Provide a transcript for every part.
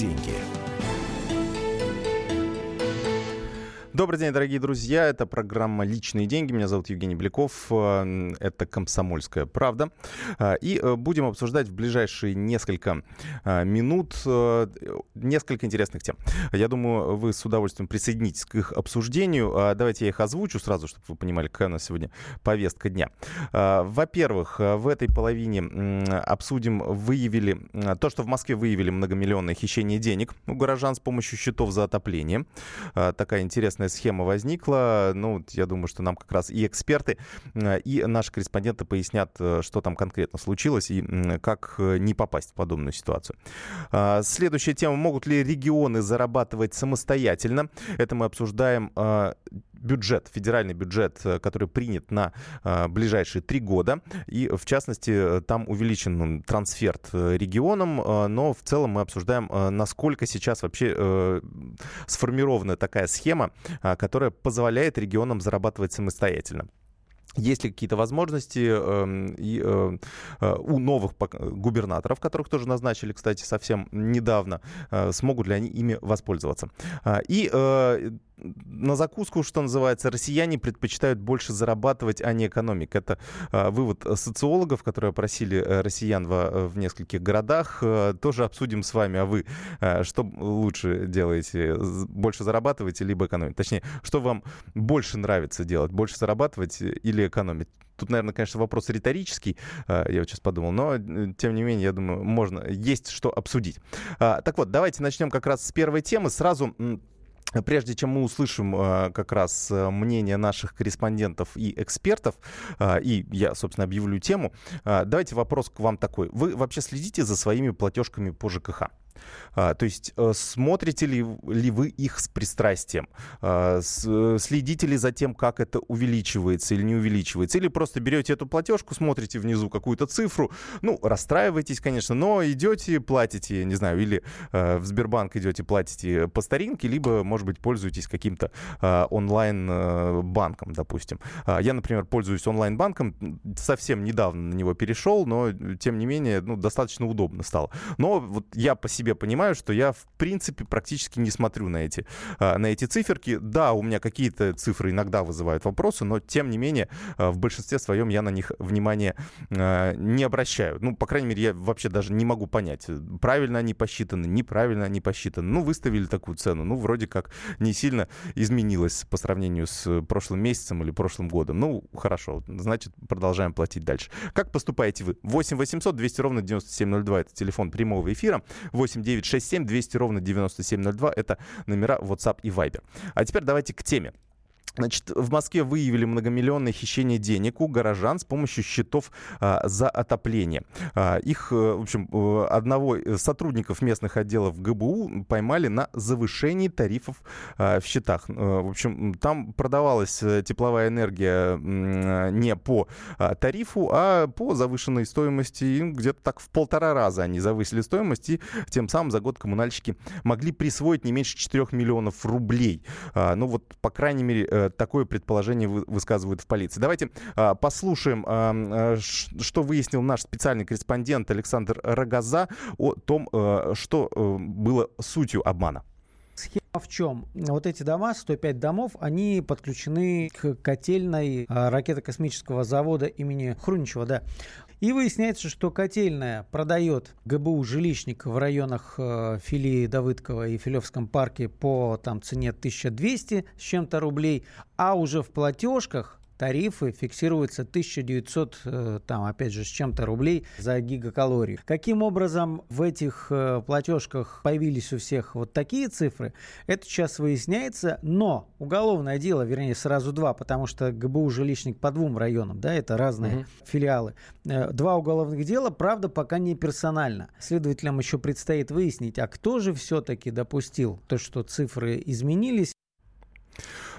деньги». Добрый день, дорогие друзья. Это программа «Личные деньги». Меня зовут Евгений Беляков. Э, это «Комсомольская правда». Э, и э, будем обсуждать в ближайшие несколько минут несколько интересных тем. Я думаю, вы с удовольствием присоединитесь к их обсуждению. Давайте я их озвучу сразу, чтобы вы понимали, какая у нас сегодня повестка дня. Во-первых, в этой половине обсудим, выявили то, что в Москве выявили многомиллионное хищение денег у горожан с помощью счетов за отопление. Такая интересная схема возникла. Ну, я думаю, что нам как раз и эксперты, э, и наши корреспонденты пояснят, э, что там конкретно случилось и как э, не попасть в подобную ситуацию. А, следующая тема. Могут ли регионы зарабатывать самостоятельно? Это мы обсуждаем бюджет, федеральный бюджет, который принят на ближайшие три года. И, в частности, там увеличен трансферт регионам, но в целом мы обсуждаем, насколько сейчас вообще сформирована такая схема, которая позволяет регионам зарабатывать самостоятельно. Есть ли какие-то возможности э, э, э, у новых губернаторов, которых тоже назначили, кстати, совсем недавно, э, смогут ли они ими воспользоваться? А, и э, на закуску, что называется, россияне предпочитают больше зарабатывать, а не экономить. Это э, вывод социологов, которые опросили э, россиян в, в нескольких городах. Э, тоже обсудим с вами, а вы э, что лучше делаете? Больше зарабатываете, либо экономить? Точнее, что вам больше нравится делать? Больше зарабатывать или экономить? Тут, наверное, конечно, вопрос риторический, я вот сейчас подумал, но, тем не менее, я думаю, можно, есть что обсудить. Так вот, давайте начнем как раз с первой темы. Сразу Прежде чем мы услышим э, как раз э, мнение наших корреспондентов и экспертов, и я, собственно, объявлю тему, давайте вопрос к вам такой. Вы вообще следите за своими платежками по ЖКХ? А, то есть э, смотрите ли, ли вы их с пристрастием? А, следите ли за тем, как это увеличивается или не увеличивается? Или просто берете эту платежку, смотрите внизу какую-то цифру, ну, расстраиваетесь, конечно, но идете, платите, не знаю, или э, в Сбербанк идете, платите по старинке, либо, может быть, пользуетесь каким-то а, онлайн-банком, допустим. Я, например, пользуюсь онлайн-банком, совсем недавно на него перешел, но, тем не менее, ну, достаточно удобно стало. Но вот я по себе понимаю, понимаю, что я, в принципе, практически не смотрю на эти, а, на эти циферки. Да, у меня какие-то цифры иногда вызывают вопросы, но, тем не менее, а, в большинстве своем я на них внимания а, не обращаю. Ну, по крайней мере, я вообще даже не могу понять, правильно они посчитаны, неправильно они посчитаны. Ну, выставили такую цену, ну, вроде как не сильно изменилось по сравнению с прошлым месяцем или прошлым годом. Ну, хорошо, значит, продолжаем платить дальше. Как поступаете вы? 8 800 200 ровно 9702 это телефон прямого эфира. 8 9 967 200 ровно 9702. Это номера WhatsApp и Viber. А теперь давайте к теме. Значит, в Москве выявили многомиллионное хищение денег у горожан с помощью счетов а, за отопление. А, их, э, в общем, э, одного из сотрудников местных отделов ГБУ поймали на завышении тарифов а, в счетах. Э, в общем, там продавалась тепловая энергия не по а, тарифу, а по завышенной стоимости. Где-то так в полтора раза они завысили стоимость, и тем самым за год коммунальщики могли присвоить не меньше 4 миллионов рублей. А, ну вот, по крайней мере, такое предположение высказывают в полиции. Давайте а, послушаем, а, что выяснил наш специальный корреспондент Александр Рогоза о том, что э, было сутью обмана. Схема в чем? Вот эти дома, 105 домов, они подключены к котельной ракетно-космического завода имени Хруничева, да. И выясняется, что котельная продает ГБУ жилищник в районах э, филии Давыдкова и Филевском парке по там, цене 1200 с чем-то рублей, а уже в платежках тарифы фиксируются 1900, э, там, опять же, с чем-то рублей за гигакалорию. Каким образом в этих э, платежках появились у всех вот такие цифры, это сейчас выясняется, но уголовное дело, вернее, сразу два, потому что ГБУ жилищник по двум районам, да, это разные угу. филиалы. Э, два уголовных дела, правда, пока не персонально. Следователям еще предстоит выяснить, а кто же все-таки допустил то, что цифры изменились,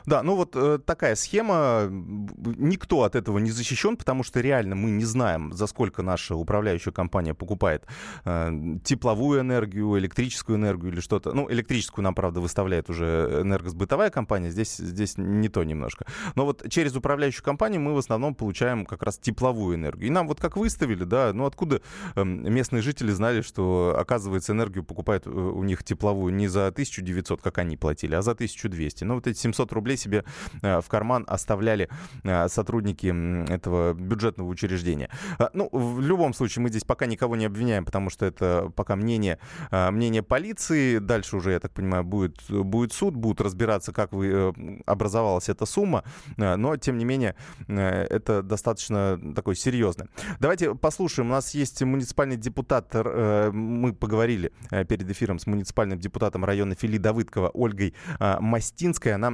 Да, ну вот э, такая схема. Никто от этого не защищен, потому что реально мы не знаем, за сколько наша управляющая компания покупает э, тепловую энергию, электрическую энергию или что-то. Ну, электрическую нам, правда, выставляет уже энергосбытовая компания. Здесь, здесь не то немножко. Но вот через управляющую компанию мы в основном получаем как раз тепловую энергию. И нам вот как выставили, да, ну откуда э, местные жители знали, что, оказывается, энергию покупают э, у них тепловую не за 1900, как они платили, а за 1200. Ну вот эти 700 рублей себе э, в карман оставляли э, сотрудники этого бюджетного учреждения. А, ну, в любом случае, мы здесь пока никого не обвиняем, потому что это пока мнение, э, мнение полиции. Дальше уже, я так понимаю, будет, будет суд, будут разбираться, как вы, образовалась эта сумма. Но, тем не менее, это достаточно такой серьезный. Давайте послушаем. У нас есть муниципальный депутат. Мы поговорили перед эфиром с муниципальным депутатом района Фили Давыдкова Ольгой Мастинской. Она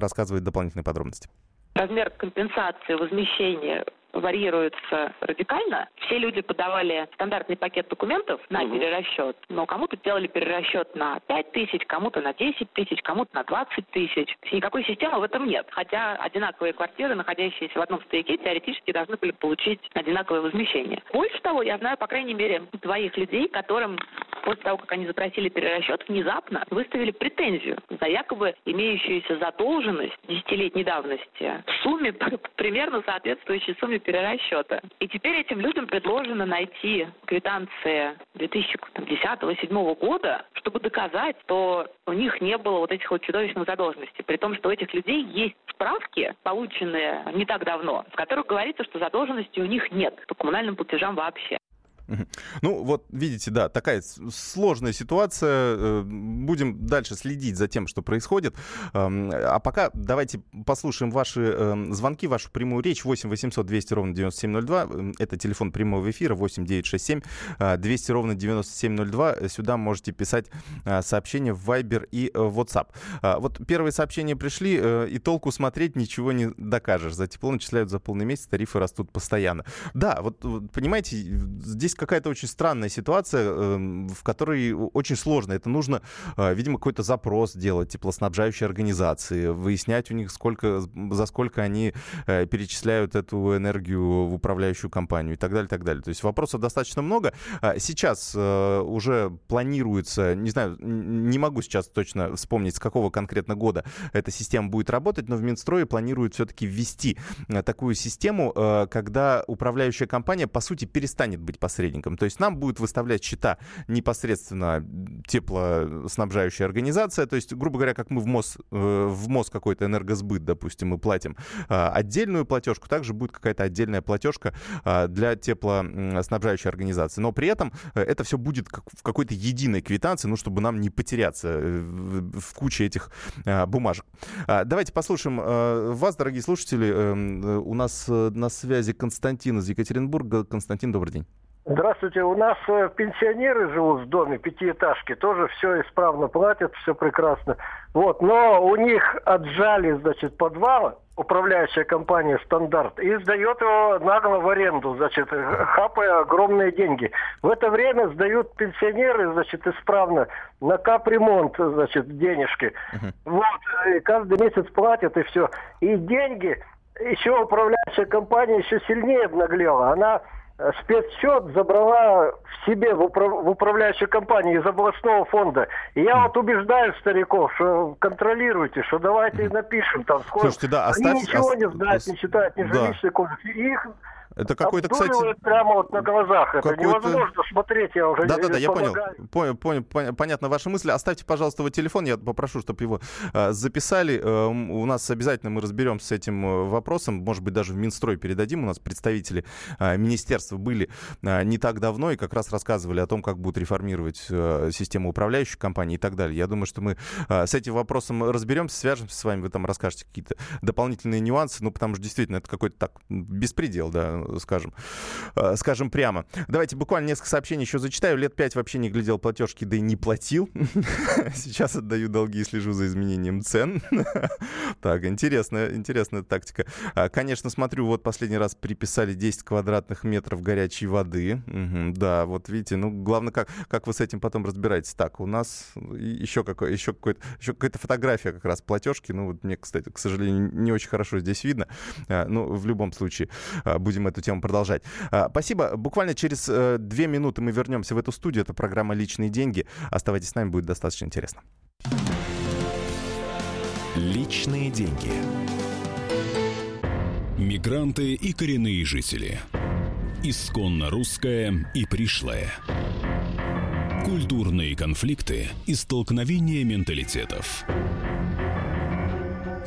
рассказывает дополнительные подробности. Размер компенсации возмещения варьируется радикально. Все люди подавали стандартный пакет документов на угу. перерасчет, но кому-то делали перерасчет на 5 тысяч, кому-то на 10 тысяч, кому-то на 20 тысяч. Никакой системы в этом нет. Хотя одинаковые квартиры, находящиеся в одном стояке, теоретически должны были получить одинаковое возмещение. Больше того, я знаю, по крайней мере, двоих людей, которым после того, как они запросили перерасчет, внезапно выставили претензию за якобы имеющуюся задолженность десятилетней давности в сумме примерно соответствующей сумме перерасчета. И теперь этим людям предложено найти квитанции 2010-2007 года, чтобы доказать, что у них не было вот этих вот чудовищных задолженностей. При том, что у этих людей есть справки, полученные не так давно, в которых говорится, что задолженности у них нет по коммунальным платежам вообще. Ну, вот видите, да, такая сложная ситуация. Э, будем дальше следить за тем, что происходит. А пока давайте послушаем ваши эм, звонки, вашу прямую речь. 8 800 200 ровно 9702. Это телефон прямого эфира 8 967 200 ровно 9702. Сюда можете писать а, сообщения в Viber и э, WhatsApp. Вот первые сообщения пришли, э, и толку смотреть ничего не докажешь. За тепло начисляют за полный месяц, тарифы растут постоянно. Да, вот понимаете, здесь какая-то очень странная ситуация, эм, в которой очень сложно. Это нужно, э, видимо, какой-то запрос делать теплоснабжающей организации, выяснять у них, сколько, за сколько они э, перечисляют эту энергию в управляющую компанию и так далее, и так далее. То есть вопросов достаточно много. А сейчас э, уже планируется, не знаю, не могу сейчас точно вспомнить, с какого конкретно года эта система будет работать, но в Минстрое планируют все-таки ввести такую систему, когда управляющая компания, по сути, перестанет быть посредником посредником. То есть нам будет выставлять счета непосредственно теплоснабжающая организация. То есть, грубо говоря, как мы в МОЗ, э, в МОЗ какой-то энергосбыт, допустим, мы платим а, отдельную платежку, также будет какая-то отдельная платежка а, для теплоснабжающей организации. Но при этом э, это все будет в какой-то единой квитанции, ну, чтобы нам не потеряться э, в куче этих а, бумажек. Давайте послушаем вас, дорогие слушатели. Эм, у нас на связи Константин из Екатеринбурга. Константин, добрый день. Здравствуйте. У нас э, пенсионеры живут в доме, пятиэтажки, тоже все исправно платят, все прекрасно. Вот, но у них отжали, значит, подвал, управляющая компания «Стандарт», и сдает его нагло в аренду, значит, хапая огромные деньги. В это время сдают пенсионеры, значит, исправно на капремонт, значит, денежки. Uh-huh. Вот, и каждый месяц платят, и все. И деньги, еще управляющая компания еще сильнее обнаглела. Она спецсчет забрала в себе в, управ... в управляющей компании из областного фонда. И я вот убеждаю стариков, что контролируйте, что давайте напишем там сколько. Слушайте, да, оставь... Они ничего не знают, не читают, не жилищный да. кодекс. Их это какой-то, кстати... прямо вот на глазах. Это невозможно смотреть, я уже Да-да-да, я понял. понял. Понял, понял. Понятно ваши мысли. Оставьте, пожалуйста, его телефон. Я попрошу, чтобы его э, записали. Э, у нас обязательно мы разберемся с этим э, вопросом. Может быть, даже в Минстрой передадим. У нас представители э, министерства были э, не так давно и как раз рассказывали о том, как будут реформировать э, систему управляющих компаний и так далее. Я думаю, что мы э, с этим вопросом разберемся, свяжемся с вами, вы там расскажете какие-то дополнительные нюансы. Ну, потому что действительно это какой-то так беспредел, да ну, скажем, э, скажем прямо. Давайте буквально несколько сообщений еще зачитаю. Лет пять вообще не глядел платежки, да и не платил. Сейчас отдаю долги и слежу за изменением цен. Так, интересная, интересная тактика. А, конечно, смотрю, вот последний раз приписали 10 квадратных метров горячей воды. Да, вот видите, ну, главное, как, как вы с этим потом разбираетесь. Так, у нас еще, какой, еще, какой-то, еще какая-то фотография как раз платежки. Ну, вот мне, кстати, к сожалению, не очень хорошо здесь видно. А, ну, в любом случае, а, будем эту тему продолжать. А, спасибо. Буквально через э, две минуты мы вернемся в эту студию. Это программа «Личные деньги». Оставайтесь с нами, будет достаточно интересно. Личные деньги. Мигранты и коренные жители. Исконно русская и пришлая. Культурные конфликты и столкновения менталитетов.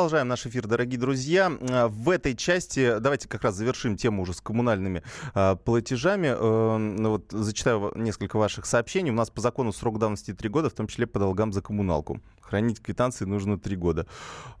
Продолжаем наш эфир, дорогие друзья. А, в этой части давайте как раз завершим тему уже с коммунальными э, платежами. Э, вот, зачитаю несколько ваших сообщений. У нас по закону срок давности 3 года, в том числе по долгам за коммуналку. Хранить квитанции нужно 3 года.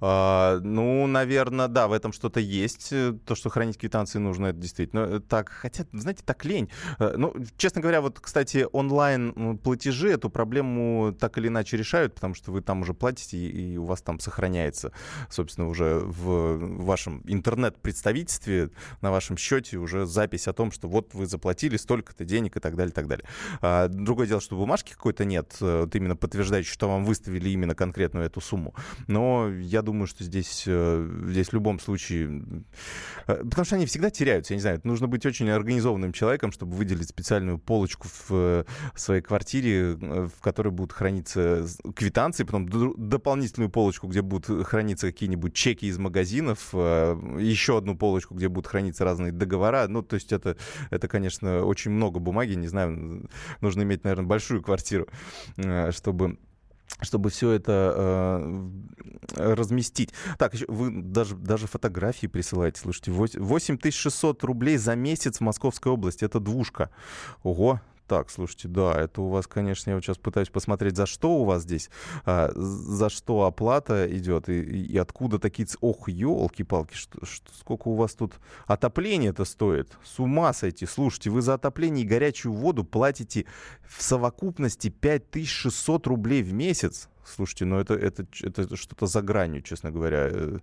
Э, ну, наверное, да, в этом что-то есть. То, что хранить квитанции нужно, это действительно так. Хотя, знаете, так лень. Э, ну, честно говоря, вот, кстати, онлайн-платежи эту проблему так или иначе решают, потому что вы там уже платите, и, у вас там сохраняется собственно, уже в вашем интернет-представительстве, на вашем счете уже запись о том, что вот вы заплатили столько-то денег и так далее, и так далее. А другое дело, что бумажки какой-то нет, э, вот именно подтверждающей, что вам выставили именно конкретную эту сумму. Но я думаю, что здесь, э, здесь в любом случае... Э, потому что они всегда теряются, я не знаю, нужно быть очень организованным человеком, чтобы выделить специальную полочку в своей квартире, в которой будут храниться квитанции, потом дополнительную полочку, где будут храниться какие-нибудь чеки из магазинов, э, еще одну полочку, где будут храниться разные договора. Ну, то есть это, это, конечно, очень много бумаги. Не знаю, нужно иметь, наверное, большую квартиру, э, чтобы чтобы все это э, разместить. Так, вы даже, даже фотографии присылаете. Слушайте, 8600 рублей за месяц в Московской области. Это двушка. Ого, так, слушайте, да, это у вас, конечно, я вот сейчас пытаюсь посмотреть, за что у вас здесь, а, за что оплата идет и, и откуда такие... Ох, елки-палки, что, что, сколько у вас тут отопление это стоит? С ума сойти. Слушайте, вы за отопление и горячую воду платите в совокупности 5600 рублей в месяц. Слушайте, ну это, это, это что-то за гранью, честно говоря. Э,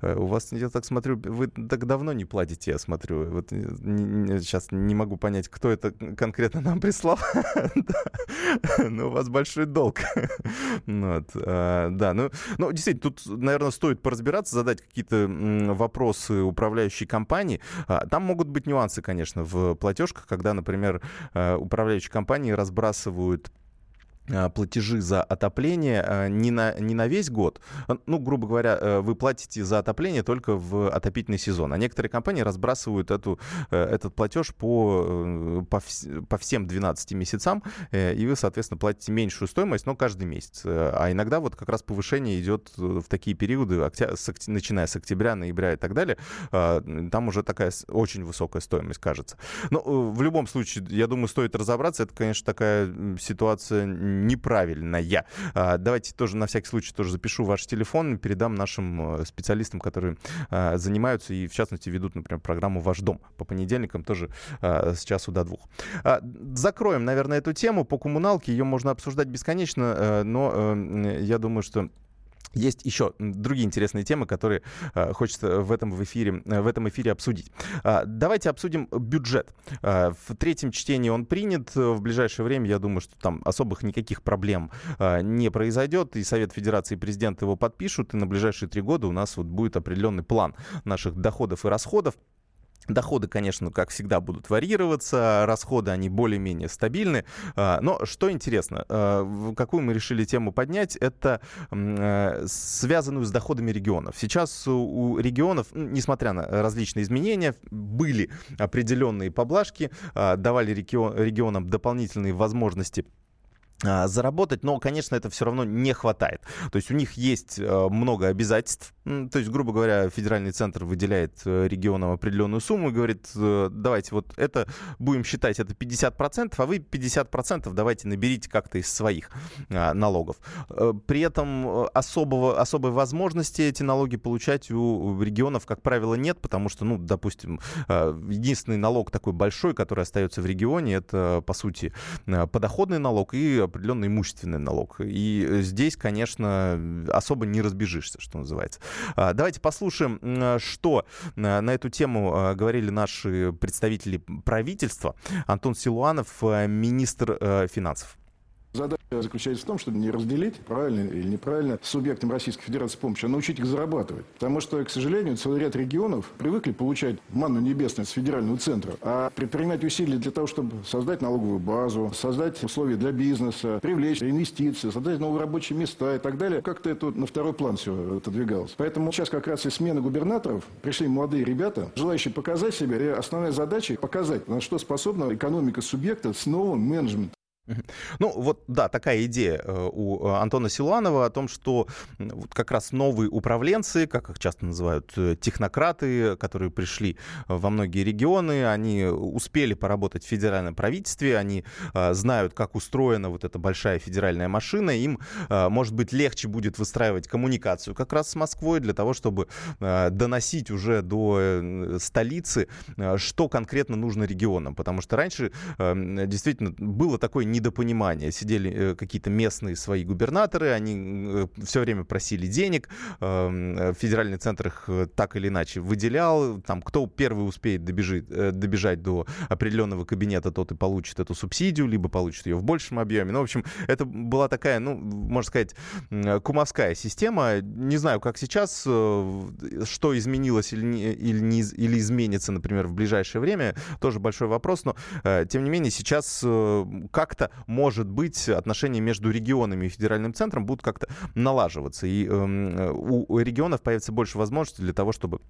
э, у вас, я так смотрю, вы так давно не платите, я смотрю. Вот не, сейчас не могу понять, кто это конкретно нам прислал. Но у вас большой долг. Ну да, ну, ну, действительно, тут, наверное, стоит поразбираться, задать какие-то вопросы управляющей компании. А, там могут быть нюансы, конечно, в платежках, когда, например, э, управляющие компании разбрасывают платежи за отопление а, не на, не на весь год. А, ну, грубо говоря, э, вы платите за отопление только в отопительный сезон. А некоторые компании разбрасывают эту, э, этот платеж по, э, по, по всем 12 месяцам, и вы, соответственно, платите меньшую стоимость, но каждый месяц. А иногда вот как раз повышение идет в такие периоды, начиная с октября, ноября и так далее. Там уже такая очень высокая стоимость, кажется. Но в любом случае, я думаю, стоит разобраться. Это, конечно, такая ситуация неправильная. А, давайте тоже на всякий случай тоже запишу ваш телефон, передам нашим э, специалистам, которые а, занимаются и, в частности, ведут, например, программу «Ваш дом» по понедельникам тоже а, с часу до двух. Закроем, наверное, эту тему по коммуналке. Ее можно обсуждать бесконечно, э, но э, я думаю, что есть еще другие интересные темы, которые э, хочется в этом, в, эфире, в этом эфире обсудить. Э, давайте обсудим бюджет. Э, в третьем чтении он принят. В ближайшее время, я думаю, что там особых никаких проблем э, не произойдет. И Совет Федерации и президент его подпишут. И на ближайшие три года у нас вот будет определенный план наших доходов и расходов. Доходы, конечно, как всегда, будут варьироваться, расходы, они более-менее стабильны. А, но что интересно, а, какую мы решили тему поднять, это э, связанную с доходами регионов. Сейчас у регионов, несмотря на различные изменения, были определенные поблажки, а, давали регионам дополнительные возможности а, заработать, но, конечно, это все равно не хватает. То есть у них есть много обязательств. То есть, грубо говоря, федеральный центр выделяет э, регионам определенную сумму и говорит, э, давайте вот это, будем считать это 50%, а вы 50% давайте наберите как-то из своих а, налогов. При этом особого, особой возможности эти налоги получать у регионов, как правило, нет, потому что, ну, допустим, единственный налог такой большой, который остается в регионе, это, по сути, подоходный налог и определенный имущественный налог. И э, здесь, конечно, особо не разбежишься, что называется. А, давайте послушаем, что э, на эту тему э, говорили наши представители правительства. Антон Силуанов, министр финансов. Задача заключается в том, чтобы не разделить, правильно или неправильно, субъектам Российской Федерации помощи, а научить их зарабатывать. Потому что, к сожалению, целый ряд регионов привыкли получать манну небесную с федерального центра, а предпринимать усилия для того, чтобы создать налоговую базу, создать условия для бизнеса, привлечь инвестиции, создать новые рабочие места и так далее, как-то это на второй план все отодвигалось. Поэтому сейчас как раз и смена губернаторов, пришли молодые ребята, желающие показать себя, и основная задача показать, на что способна экономика субъекта с новым менеджментом. Ну, вот, да, такая идея э, у э, Антона Силуанова о том, что вот как раз новые управленцы, как их часто называют, э, технократы, которые пришли во многие регионы, они успели поработать в федеральном правительстве, они знают, как устроена вот эта большая федеральная машина, им, может быть, легче будет выстраивать коммуникацию как раз с Москвой для того, чтобы доносить уже до столицы, что конкретно нужно регионам, потому что раньше действительно было такое недопонимание. Сидели э, какие-то местные свои губернаторы, они э, все время просили денег, эм, э, федеральный центр их так или иначе выделял, там кто первый успеет добежит, добежать до определенного кабинета, тот и получит эту субсидию, либо получит ее в большем объеме. Ну, в общем, это была такая, ну, можно сказать, кумовская система. Не знаю, как сейчас, что изменилось или, не, или, не, или изменится, например, в ближайшее время, тоже большой вопрос, но, тем не менее, сейчас как-то как-то, может быть, отношения между регионами и федеральным центром будут как-то налаживаться. И э, у регионов появится больше возможностей для того, чтобы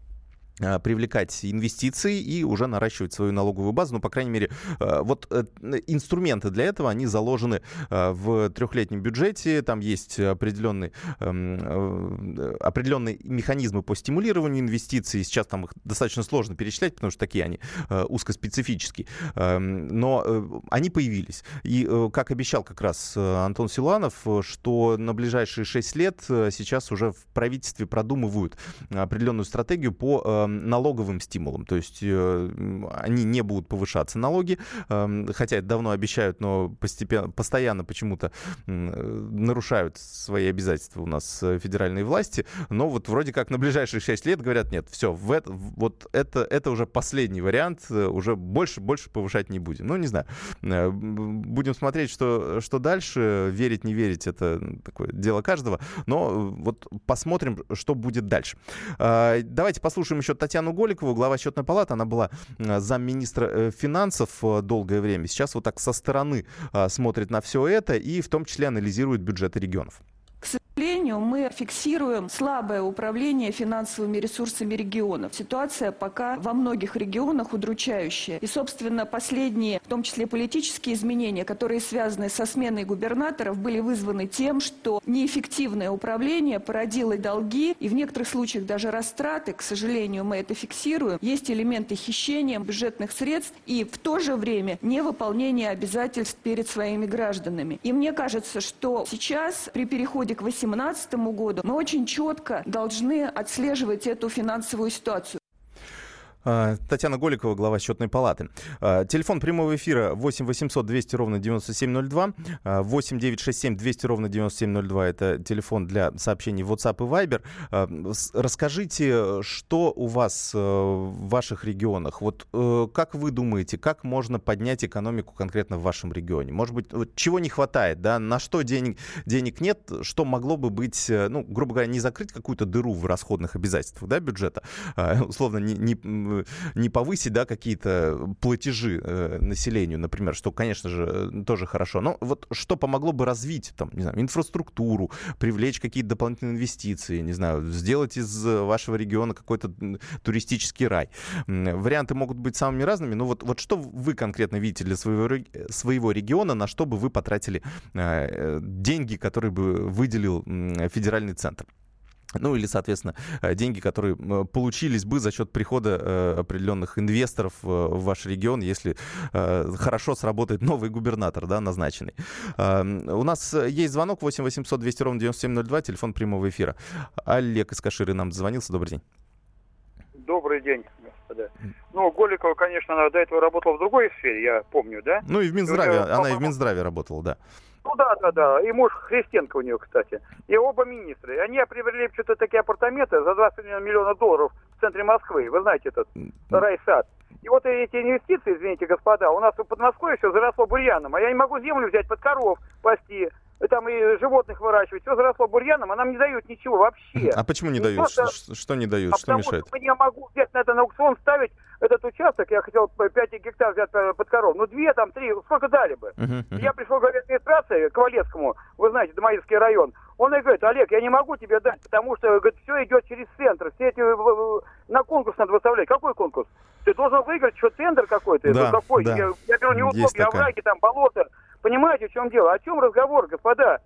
привлекать инвестиции и уже наращивать свою налоговую базу. Ну, по крайней мере, а, вот э, инструменты для этого, они заложены а, в трехлетнем бюджете. Там есть определенные, эм, э, определенные механизмы по стимулированию инвестиций. Сейчас там их достаточно сложно перечислять, потому что такие они э, узкоспецифические. Эм, но они появились. И, как обещал как раз Антон Силуанов, что на ближайшие 6 лет сейчас уже в правительстве продумывают определенную стратегию по налоговым стимулом. То есть э, они не будут повышаться налоги, эм, хотя это давно обещают, но постепенно, постоянно почему-то нарушают свои обязательства у нас э, федеральные власти. Но вот вроде как на ближайшие 6 лет говорят, нет, все, в это, вот это, это уже последний вариант, э, уже больше, больше повышать не будем. Ну, не знаю. Будем смотреть, что, что дальше. Верить, не верить, это такое дело каждого. Но вот посмотрим, что будет дальше. Давайте послушаем еще Татьяну Голикову, глава счетной палаты. Она была замминистра э, финансов э, долгое время. Сейчас вот так со стороны а, смотрит на все это и в том числе анализирует бюджеты регионов сожалению, мы фиксируем слабое управление финансовыми ресурсами регионов. Ситуация пока во многих регионах удручающая. И, собственно, последние, в том числе политические изменения, которые связаны со сменой губернаторов, были вызваны тем, что неэффективное управление породило долги и в некоторых случаях даже растраты. К сожалению, мы это фиксируем. Есть элементы хищения бюджетных средств и в то же время невыполнение обязательств перед своими гражданами. И мне кажется, что сейчас при переходе к 18 2017 году мы очень четко должны отслеживать эту финансовую ситуацию. А, Татьяна Голикова, глава счетной палаты. А, телефон прямого эфира 8 800 200 ровно 9702. 8 967 200 ровно 9702. Это телефон для сообщений WhatsApp и Viber. А, расскажите, что у вас э, в ваших регионах? Вот э, как вы думаете, как можно поднять экономику конкретно в вашем регионе? Может быть, вот чего не хватает, да? На что денег, денег нет? Что могло бы быть, э, ну, грубо говоря, не закрыть какую-то дыру в расходных обязательствах, да, бюджета? Условно, не, не не повысить, да, какие-то платежи э, населению, например, что, конечно же, тоже хорошо. Но вот что помогло бы развить, там, не знаю, инфраструктуру, привлечь какие-то дополнительные инвестиции, не знаю, сделать из вашего региона какой-то туристический рай. Варианты могут быть самыми разными, но вот, вот что вы конкретно видите для своего, своего региона, на что бы вы потратили э, деньги, которые бы выделил федеральный центр? Ну или, соответственно, э, деньги, которые получились бы за счет прихода э, определенных инвесторов в ваш регион, если хорошо сработает новый губернатор, да, назначенный. У нас есть звонок 8 800 200 ровно 9702, телефон прямого эфира. Олег из Каширы нам дозвонился. Добрый день. Добрый день, господа. Ну, Голикова, конечно, до этого работала в другой сфере, я помню, да? Ну и в Минздраве, и, она и в Минздраве работала, да. Ну да, да, да. И муж Христенко у нее, кстати. И оба министры. Они приобрели что-то такие апартаменты за 20 миллионов долларов в центре Москвы. Вы знаете этот райсад. И вот эти инвестиции, извините, господа, у нас в Подмосковье все заросло бурьяном. А я не могу землю взять под коров, пасти, там и животных выращивать, все заросло бурьяном, а нам не дают ничего вообще. А почему не и дают? Просто... Что, что не дают? А что мешает? Что я могу взять на это на аукцион, ставить этот участок, я хотел 5 гектар взять под коров, ну две там, три, сколько дали бы? Uh-huh, uh-huh. Я пришел, говорит, администрации к Валецкому, вы знаете, Домаильский район, он и говорит, Олег, я не могу тебе дать, потому что, говорит, все идет через центр, все эти на конкурс надо выставлять. Какой конкурс? Ты должен выиграть, что тендер какой-то, да, какой? Да. Я, я говорю, не удобно, овраги, там, болото, Понимаете, в чем дело? О чем разговор, господа?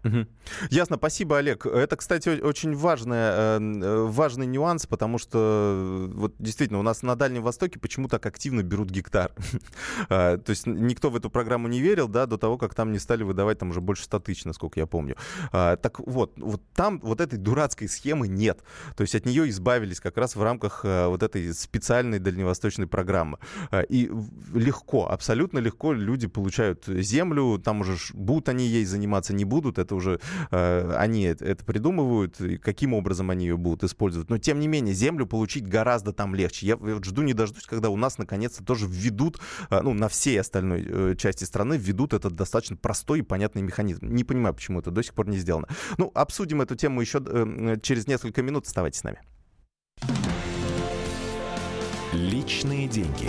Ясно, спасибо, Олег. Это, кстати, очень важное, э, важный нюанс, потому что вот действительно у нас на Дальнем Востоке почему так активно берут гектар. А, то есть никто в эту программу не верил, да, до того, как там не стали выдавать там уже больше 100 тысяч, насколько я помню. А, так вот, вот там вот этой дурацкой схемы нет. То есть от нее избавились как раз в рамках э, вот этой специальной дальневосточной программы. А, и легко, абсолютно легко люди получают землю, там уже будут они ей заниматься, не будут, это уже э, они это придумывают, и каким образом они ее будут использовать. Но тем не менее, землю получить гораздо там легче. Я, я жду не дождусь, когда у нас наконец-то тоже введут, э, ну, на всей остальной э, части страны введут этот достаточно простой и понятный механизм. Не понимаю, почему это до сих пор не сделано. Ну, обсудим эту тему еще э, через несколько минут. Оставайтесь с нами. Личные деньги.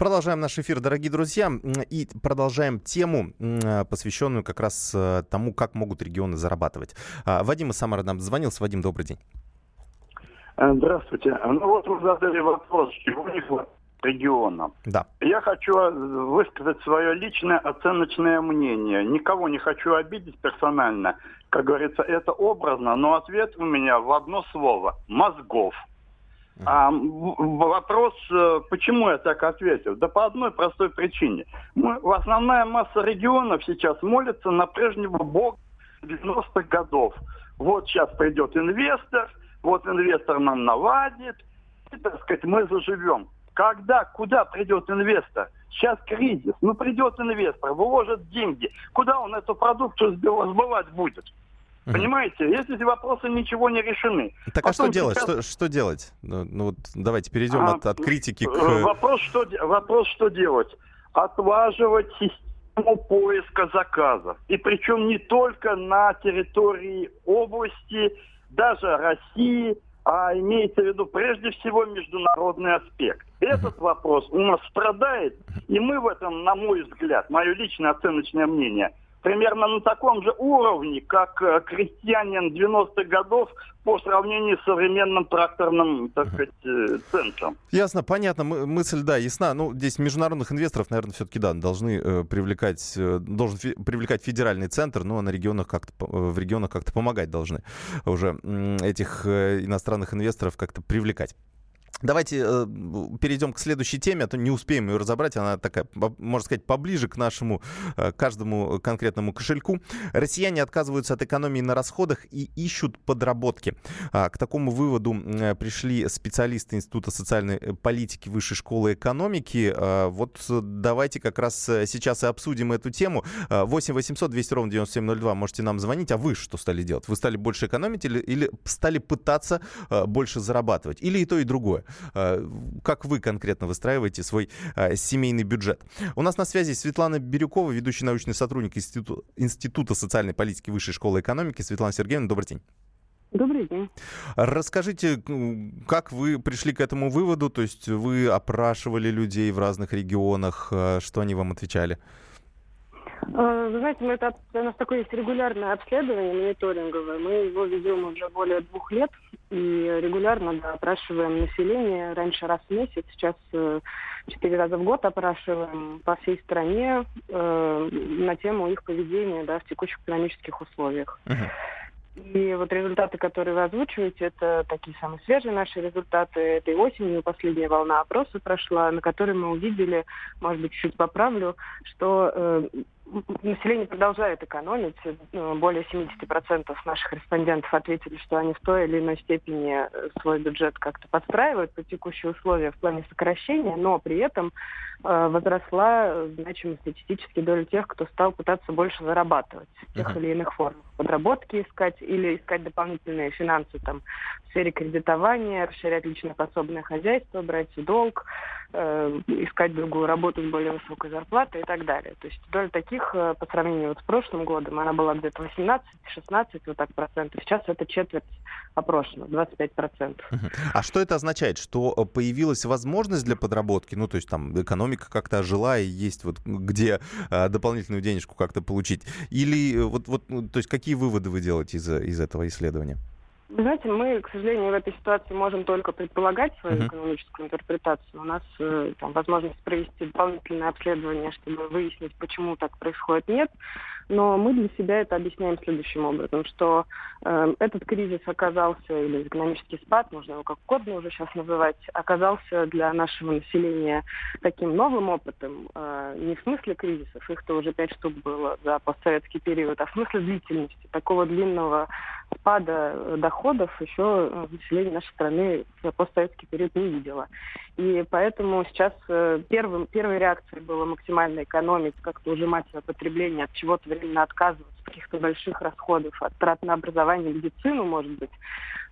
Продолжаем наш эфир, дорогие друзья, и продолжаем тему, посвященную как раз э, тому, как могут регионы зарабатывать. А, Вадим из Самары нам звонился. Вадим, добрый день. Э, здравствуйте. Ну вот вы задали вопрос, чего не хватает регионам. Да. Я хочу э, высказать свое личное оценочное мнение. Никого не хочу обидеть персонально. Как говорится, это образно, но ответ у меня в одно слово – мозгов. А вопрос, э, почему я так ответил? Да по одной простой причине. Мы, основная масса регионов сейчас молится на прежнего бога 90-х годов. Вот сейчас придет инвестор, вот инвестор нам наладит, и, так сказать, мы заживем. Когда, куда придет инвестор? Сейчас кризис. Ну, придет инвестор, выложит деньги. Куда он эту продукцию сбывать будет? Понимаете, если эти вопросы ничего не решены. Так Потом а что делать? Сейчас... Что, что делать? Ну, ну вот давайте перейдем а, от, от критики к... Э, вопрос что, вопрос, что делать? Отлаживать систему поиска заказов. И причем не только на территории области даже России, а имеется в виду прежде всего международный аспект. Этот вопрос у нас страдает, и мы в этом, на мой взгляд, мое личное оценочное мнение – примерно на таком же уровне, как э, крестьянин 90-х годов по сравнению с современным тракторным, так сказать, э, центром. Ясно, понятно. Мы, мысль, да, ясна. Ну, здесь международных инвесторов, наверное, все-таки, да, должны э, привлекать, э, должен фи- привлекать федеральный центр, но на регионах как-то, в регионах как-то помогать должны уже этих э, иностранных инвесторов как-то привлекать. Давайте э, перейдем к следующей теме, а то не успеем ее разобрать. Она такая, можно сказать, поближе к нашему э, каждому конкретному кошельку. Россияне отказываются от экономии на расходах и ищут подработки. А, к такому выводу э, пришли специалисты Института социальной э, политики Высшей школы экономики. А, вот давайте как раз э, сейчас и обсудим эту тему. 8 800 200 ровно 9702 можете нам звонить. А вы что стали делать? Вы стали больше экономить или, или стали пытаться э, больше зарабатывать? Или и то, и другое? Э, как вы конкретно выстраиваете свой э, семейный бюджет. У нас на связи Светлана Бирюкова, ведущий научный сотрудник Института, Института социальной политики Высшей школы экономики. Светлана Сергеевна, добрый день. Добрый день. Расскажите, как вы пришли к этому выводу? То есть вы опрашивали людей в разных регионах, э, что они вам отвечали? Вы знаете, мы это, у нас такое есть регулярное обследование мониторинговое. Мы его ведем уже более двух лет и регулярно да, опрашиваем население. Раньше раз в месяц, сейчас э, четыре раза в год опрашиваем по всей стране э, на тему их поведения да, в текущих экономических условиях. И вот результаты, которые вы озвучиваете, это такие самые свежие наши результаты. Этой осенью последняя волна опроса прошла, на которой мы увидели, может быть, чуть поправлю, что э, население продолжает экономить. Ну, более 70% наших респондентов ответили, что они в той или иной степени э, свой бюджет как-то подстраивают под текущие условия в плане сокращения, но при этом э, возросла значимо статистически доля тех, кто стал пытаться больше зарабатывать в тех или иных формах. Подработки искать или искать дополнительные финансы там, в сфере кредитования, расширять личное подсобное хозяйство, брать долг, э, искать другую работу с более высокой зарплатой и так далее. То есть доля таких э, по сравнению вот с прошлым годом, она была где-то 18-16 вот так процентов. Сейчас это четверть опрошенных, 25 процентов. А что это означает? Что э, появилась возможность для подработки? Ну, то есть там экономика как-то ожила и есть вот где дополнительную денежку как-то получить? Или вот, вот, ну, то есть какие выводы вы делаете из, из этого исследования? Вы знаете, мы, к сожалению, в этой ситуации можем только предполагать свою uh-huh. экономическую интерпретацию. У нас э, там, возможность провести дополнительное обследование, чтобы выяснить, почему так происходит, нет. Но мы для себя это объясняем следующим образом, что э, этот кризис оказался, или экономический спад, можно его как угодно уже сейчас называть, оказался для нашего населения таким новым опытом, э, не в смысле кризисов, их-то уже пять штук было за постсоветский период, а в смысле длительности, такого длинного спада доходов еще э, население нашей страны в постсоветский период не видело. И поэтому сейчас э, первым, первой реакцией было максимально экономить, как-то ужимать свое потребление, от чего-то временно отказываться, от каких-то больших расходов, от трат на образование, медицину, может быть.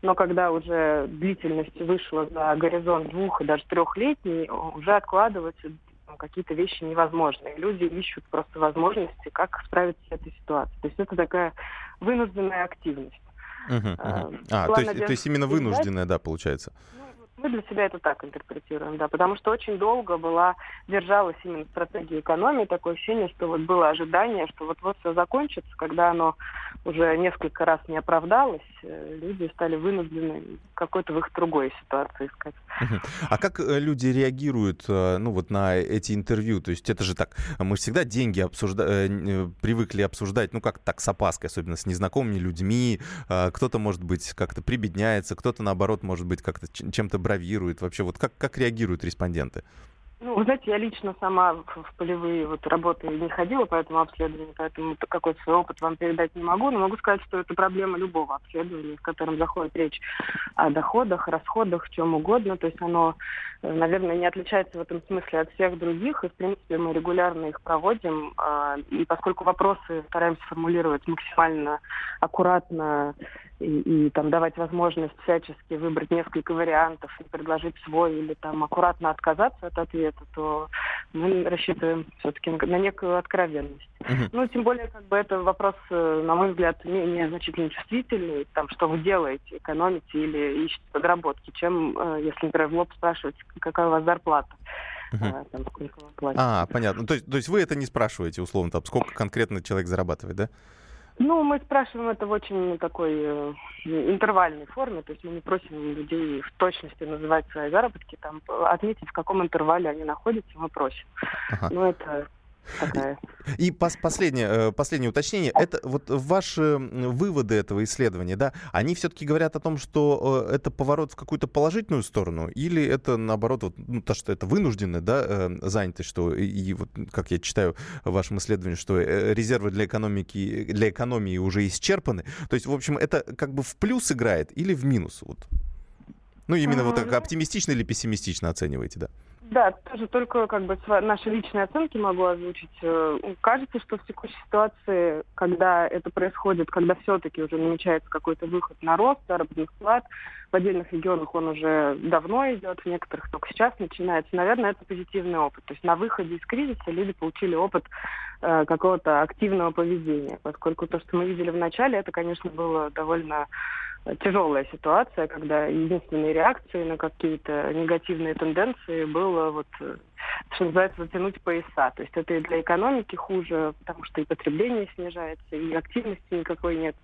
Но когда уже длительность вышла за горизонт двух и даже трехлетний, уже откладывать какие-то вещи невозможны. Люди ищут просто возможности, как справиться с этой ситуацией. То есть это такая вынужденная активность. Uh-huh, uh-huh. А, то есть, то есть именно вынужденная, да, получается? Ну, мы для себя это так интерпретируем, да, потому что очень долго была, держалась именно стратегия экономии, такое ощущение, что вот было ожидание, что вот-вот все закончится, когда оно уже несколько раз не оправдалось, э, люди стали вынуждены какой-то выход другой ситуации искать. А как э, люди реагируют, э, ну вот на эти интервью? То есть это же так, мы всегда деньги обсужда... привыкли обсуждать, ну как так с опаской, особенно с незнакомыми людьми, кто-то, может быть, как-то прибедняется, кто-то, наоборот, может быть, как-то чем-то бравирует? Вообще, вот как, как реагируют респонденты? Ну, вы знаете, я лично сама в, полевые вот работы не ходила по этому обследованию, поэтому какой-то свой опыт вам передать не могу, но могу сказать, что это проблема любого обследования, в котором заходит речь о доходах, расходах, чем угодно. То есть оно, э, наверное, не отличается в этом смысле от всех других, и, в принципе, мы регулярно их проводим. А, и поскольку вопросы стараемся формулировать максимально аккуратно и, и там давать возможность всячески выбрать несколько вариантов и предложить свой или там аккуратно отказаться от ответа, то мы рассчитываем все-таки на, некую откровенность. Uh-huh. Ну, тем более, как бы это вопрос, э, на мой взгляд, менее значительно чувствительный, там, что вы делаете, экономите или ищете подработки, чем, э, если, например, в лоб спрашивать, какая у вас зарплата. Uh-huh. Там, А, понятно. То есть, то есть вы это не спрашиваете, условно, там, сколько конкретно человек зарабатывает, да? Ну, мы спрашиваем это в очень такой э, интервальной форме, то есть мы не просим людей в точности называть свои заработки, там отметить, в каком интервале они находятся, мы просим. Ага. Но это такая. И пос последнее, э, последнее уточнение. Это вот ваши выводы этого исследования, да, они все-таки говорят о том, что э, это поворот в какую-то положительную сторону, или это наоборот, вот, ну, то, что это вынужденная да, э, занятость, что и, и вот, как я читаю в вашем исследовании, что резервы для экономики, для экономии уже исчерпаны. То есть, в общем, это как бы в плюс играет или в минус? Вот. Ну, именно вот так оптимистично или пессимистично оцениваете, да? Да, тоже только как бы наши личные оценки могу озвучить. Э, кажется, что в текущей ситуации, когда это происходит, когда все-таки уже намечается какой-то выход на рост заработных плат, в отдельных регионах он уже давно идет, в некоторых только сейчас начинается. Наверное, это позитивный опыт. То есть на выходе из кризиса люди получили опыт э, какого-то активного поведения, поскольку то, что мы видели в начале, это, конечно, было довольно тяжелая ситуация, когда единственной реакцией на какие-то негативные тенденции было вот, э, что называется, затянуть пояса. То есть это и для экономики хуже, потому что и потребление снижается, и активности никакой нет.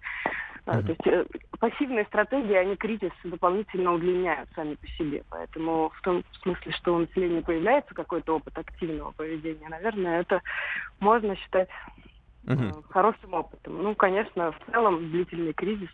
Uh-huh. То есть э, пассивные стратегии, они кризис дополнительно удлиняют сами по себе. Поэтому в том смысле, что у населения появляется какой-то опыт активного поведения, наверное, это можно считать угу. хорошим опытом. Ну, конечно, в целом длительный кризис,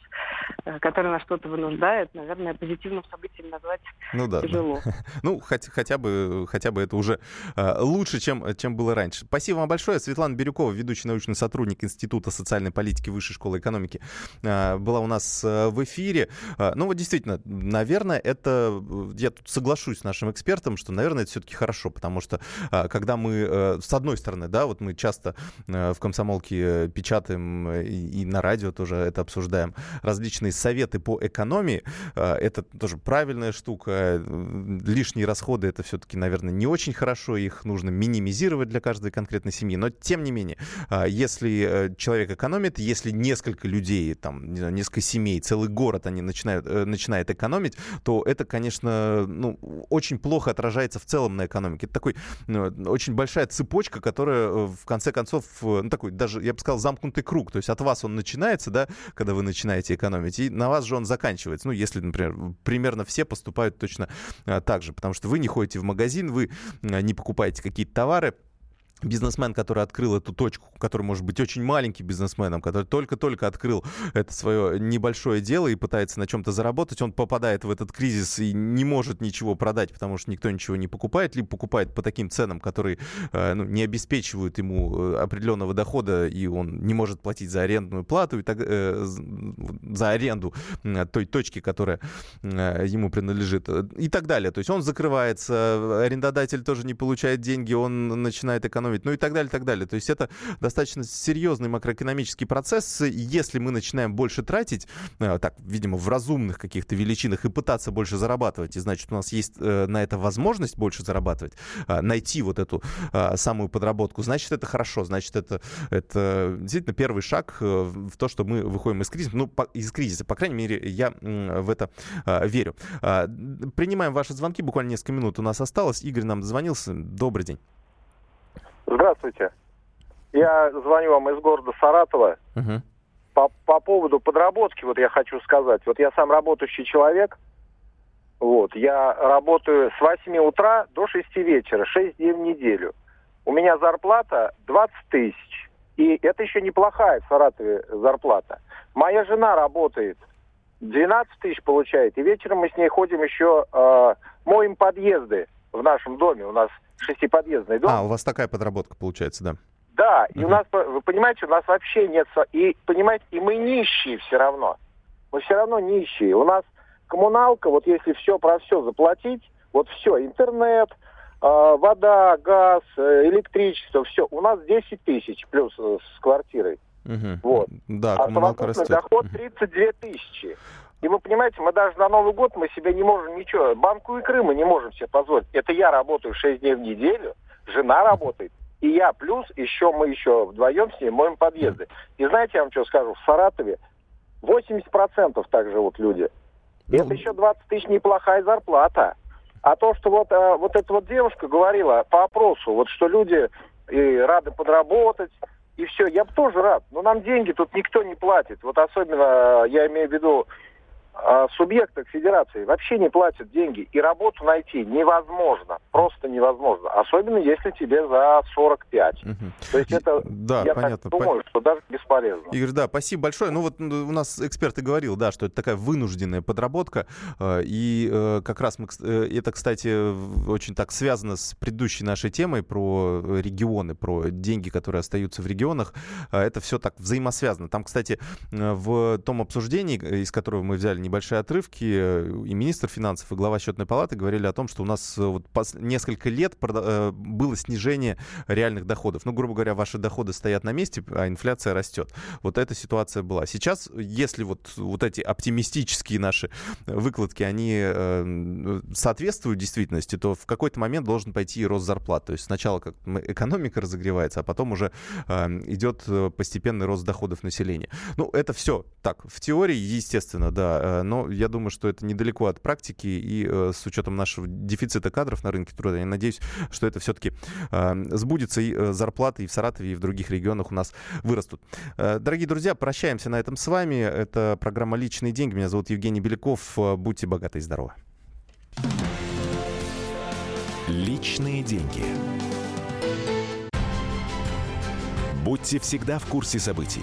э, который на что-то вынуждает, наверное, позитивным событием назвать ну, да, тяжело. Да. Ну, хотя, хотя, бы, хотя бы это уже э, лучше, чем, чем было раньше. Спасибо вам большое. Светлана Бирюкова, ведущий научный сотрудник Института социальной политики Высшей школы экономики, э, была у нас э, в эфире. Э, ну, вот действительно, наверное, это... Я тут соглашусь с нашим экспертом, что, наверное, это все-таки хорошо, потому что э, когда мы, э, с одной стороны, да, вот мы часто э, в комсомол комсомолке э, печатаем э, и, и на радио тоже это обсуждаем. Различные советы по экономии. Э, это тоже правильная штука. Лишние расходы это все-таки, наверное, не очень хорошо. Их нужно минимизировать для каждой конкретной семьи. Но тем не менее, если человек экономит, если несколько людей, там, не знаю, несколько семей, целый город они начинают, начинает экономить, то это, конечно, ну, очень плохо отражается в целом на экономике. Это такой ну, очень большая цепочка, которая в конце концов, ну, такой даже даже, я бы сказал, замкнутый круг. То есть от вас он начинается, да, когда вы начинаете экономить, и на вас же он заканчивается. Ну, если, например, примерно все поступают точно а, так же, потому что вы не ходите в магазин, вы а, не покупаете какие-то товары, бизнесмен, который открыл эту точку, который может быть очень маленьким бизнесменом, который только-только открыл это свое небольшое дело и пытается на чем-то заработать, он попадает в этот кризис и не может ничего продать, потому что никто ничего не покупает, либо покупает по таким ценам, которые э, ну, не обеспечивают ему э, определенного дохода, и он не может платить за арендную плату, и так, э, за аренду той точки, которая э, ему принадлежит, и так далее. То есть он закрывается, арендодатель тоже не получает деньги, он начинает экономить экономить, ну и так далее, так далее. То есть это достаточно серьезный макроэкономический процесс. Если мы начинаем больше тратить, э, так, видимо, в разумных каких-то величинах и пытаться больше зарабатывать, и значит, у нас есть э, на это возможность больше зарабатывать, э, найти вот эту самую подработку, значит, это хорошо, значит, это, это действительно первый шаг в то, что мы выходим из кризиса, ну, из кризиса, по крайней мере, я в это верю. Принимаем ваши звонки, буквально несколько минут у нас осталось. Игорь нам дозвонился. Добрый день. Здравствуйте. Я звоню вам из города Саратова. Угу. По, по поводу подработки, вот я хочу сказать. Вот я сам работающий человек. Вот, я работаю с 8 утра до 6 вечера, 6 дней в неделю. У меня зарплата 20 тысяч. И это еще неплохая в Саратове зарплата. Моя жена работает, 12 тысяч получает. И вечером мы с ней ходим еще, э, моем подъезды в нашем доме. У нас шестиподъездный дом. А, у вас такая подработка получается, да? Да, и у нас, вы понимаете, у нас вообще нет... И, понимаете, и мы нищие все равно. Мы все равно нищие. У нас коммуналка, вот если все про все заплатить, вот все, интернет, э, вода, газ, э, электричество, все, у нас 10 тысяч плюс э, с квартирой. Угу. Вот. Да, а коммуналка растет. доход 32 тысячи. И вы понимаете, мы даже на Новый год мы себе не можем ничего. Банку икры мы не можем себе позволить. Это я работаю 6 дней в неделю, жена работает, и я плюс еще мы еще вдвоем с ней моем подъезды. И знаете, я вам что скажу, в Саратове 80% так живут люди. И это еще 20 тысяч неплохая зарплата. А то, что вот, а, вот эта вот девушка говорила по опросу, вот что люди и рады подработать, и все, я бы тоже рад. Но нам деньги тут никто не платит. Вот особенно, я имею в виду, субъектах федерации вообще не платят деньги, и работу найти невозможно, просто невозможно, особенно если тебе за 45. Угу. То есть это, да, я понятно. так думаю, что даже бесполезно. Игорь, да, спасибо большое. Ну вот ну, у нас эксперт и говорил, да, что это такая вынужденная подработка, э, и э, как раз мы, э, это, кстати, очень так связано с предыдущей нашей темой про регионы, про деньги, которые остаются в регионах. Это все так взаимосвязано. Там, кстати, в том обсуждении, из которого мы взяли небольшие отрывки, и министр финансов, и глава счетной палаты говорили о том, что у нас вот несколько лет было снижение реальных доходов. Ну, грубо говоря, ваши доходы стоят на месте, а инфляция растет. Вот эта ситуация была. Сейчас, если вот вот эти оптимистические наши выкладки, они э, соответствуют действительности, то в какой-то момент должен пойти и рост зарплат. То есть сначала как экономика разогревается, а потом уже э, идет э, постепенный рост доходов населения. Ну, это все так, в теории, естественно, да, но я думаю, что это недалеко от практики, и с учетом нашего дефицита кадров на рынке труда, я надеюсь, что это все-таки сбудется, и зарплаты и в Саратове, и в других регионах у нас вырастут. Дорогие друзья, прощаемся на этом с вами. Это программа «Личные деньги». Меня зовут Евгений Беляков. Будьте богаты и здоровы. Личные деньги. Будьте всегда в курсе событий.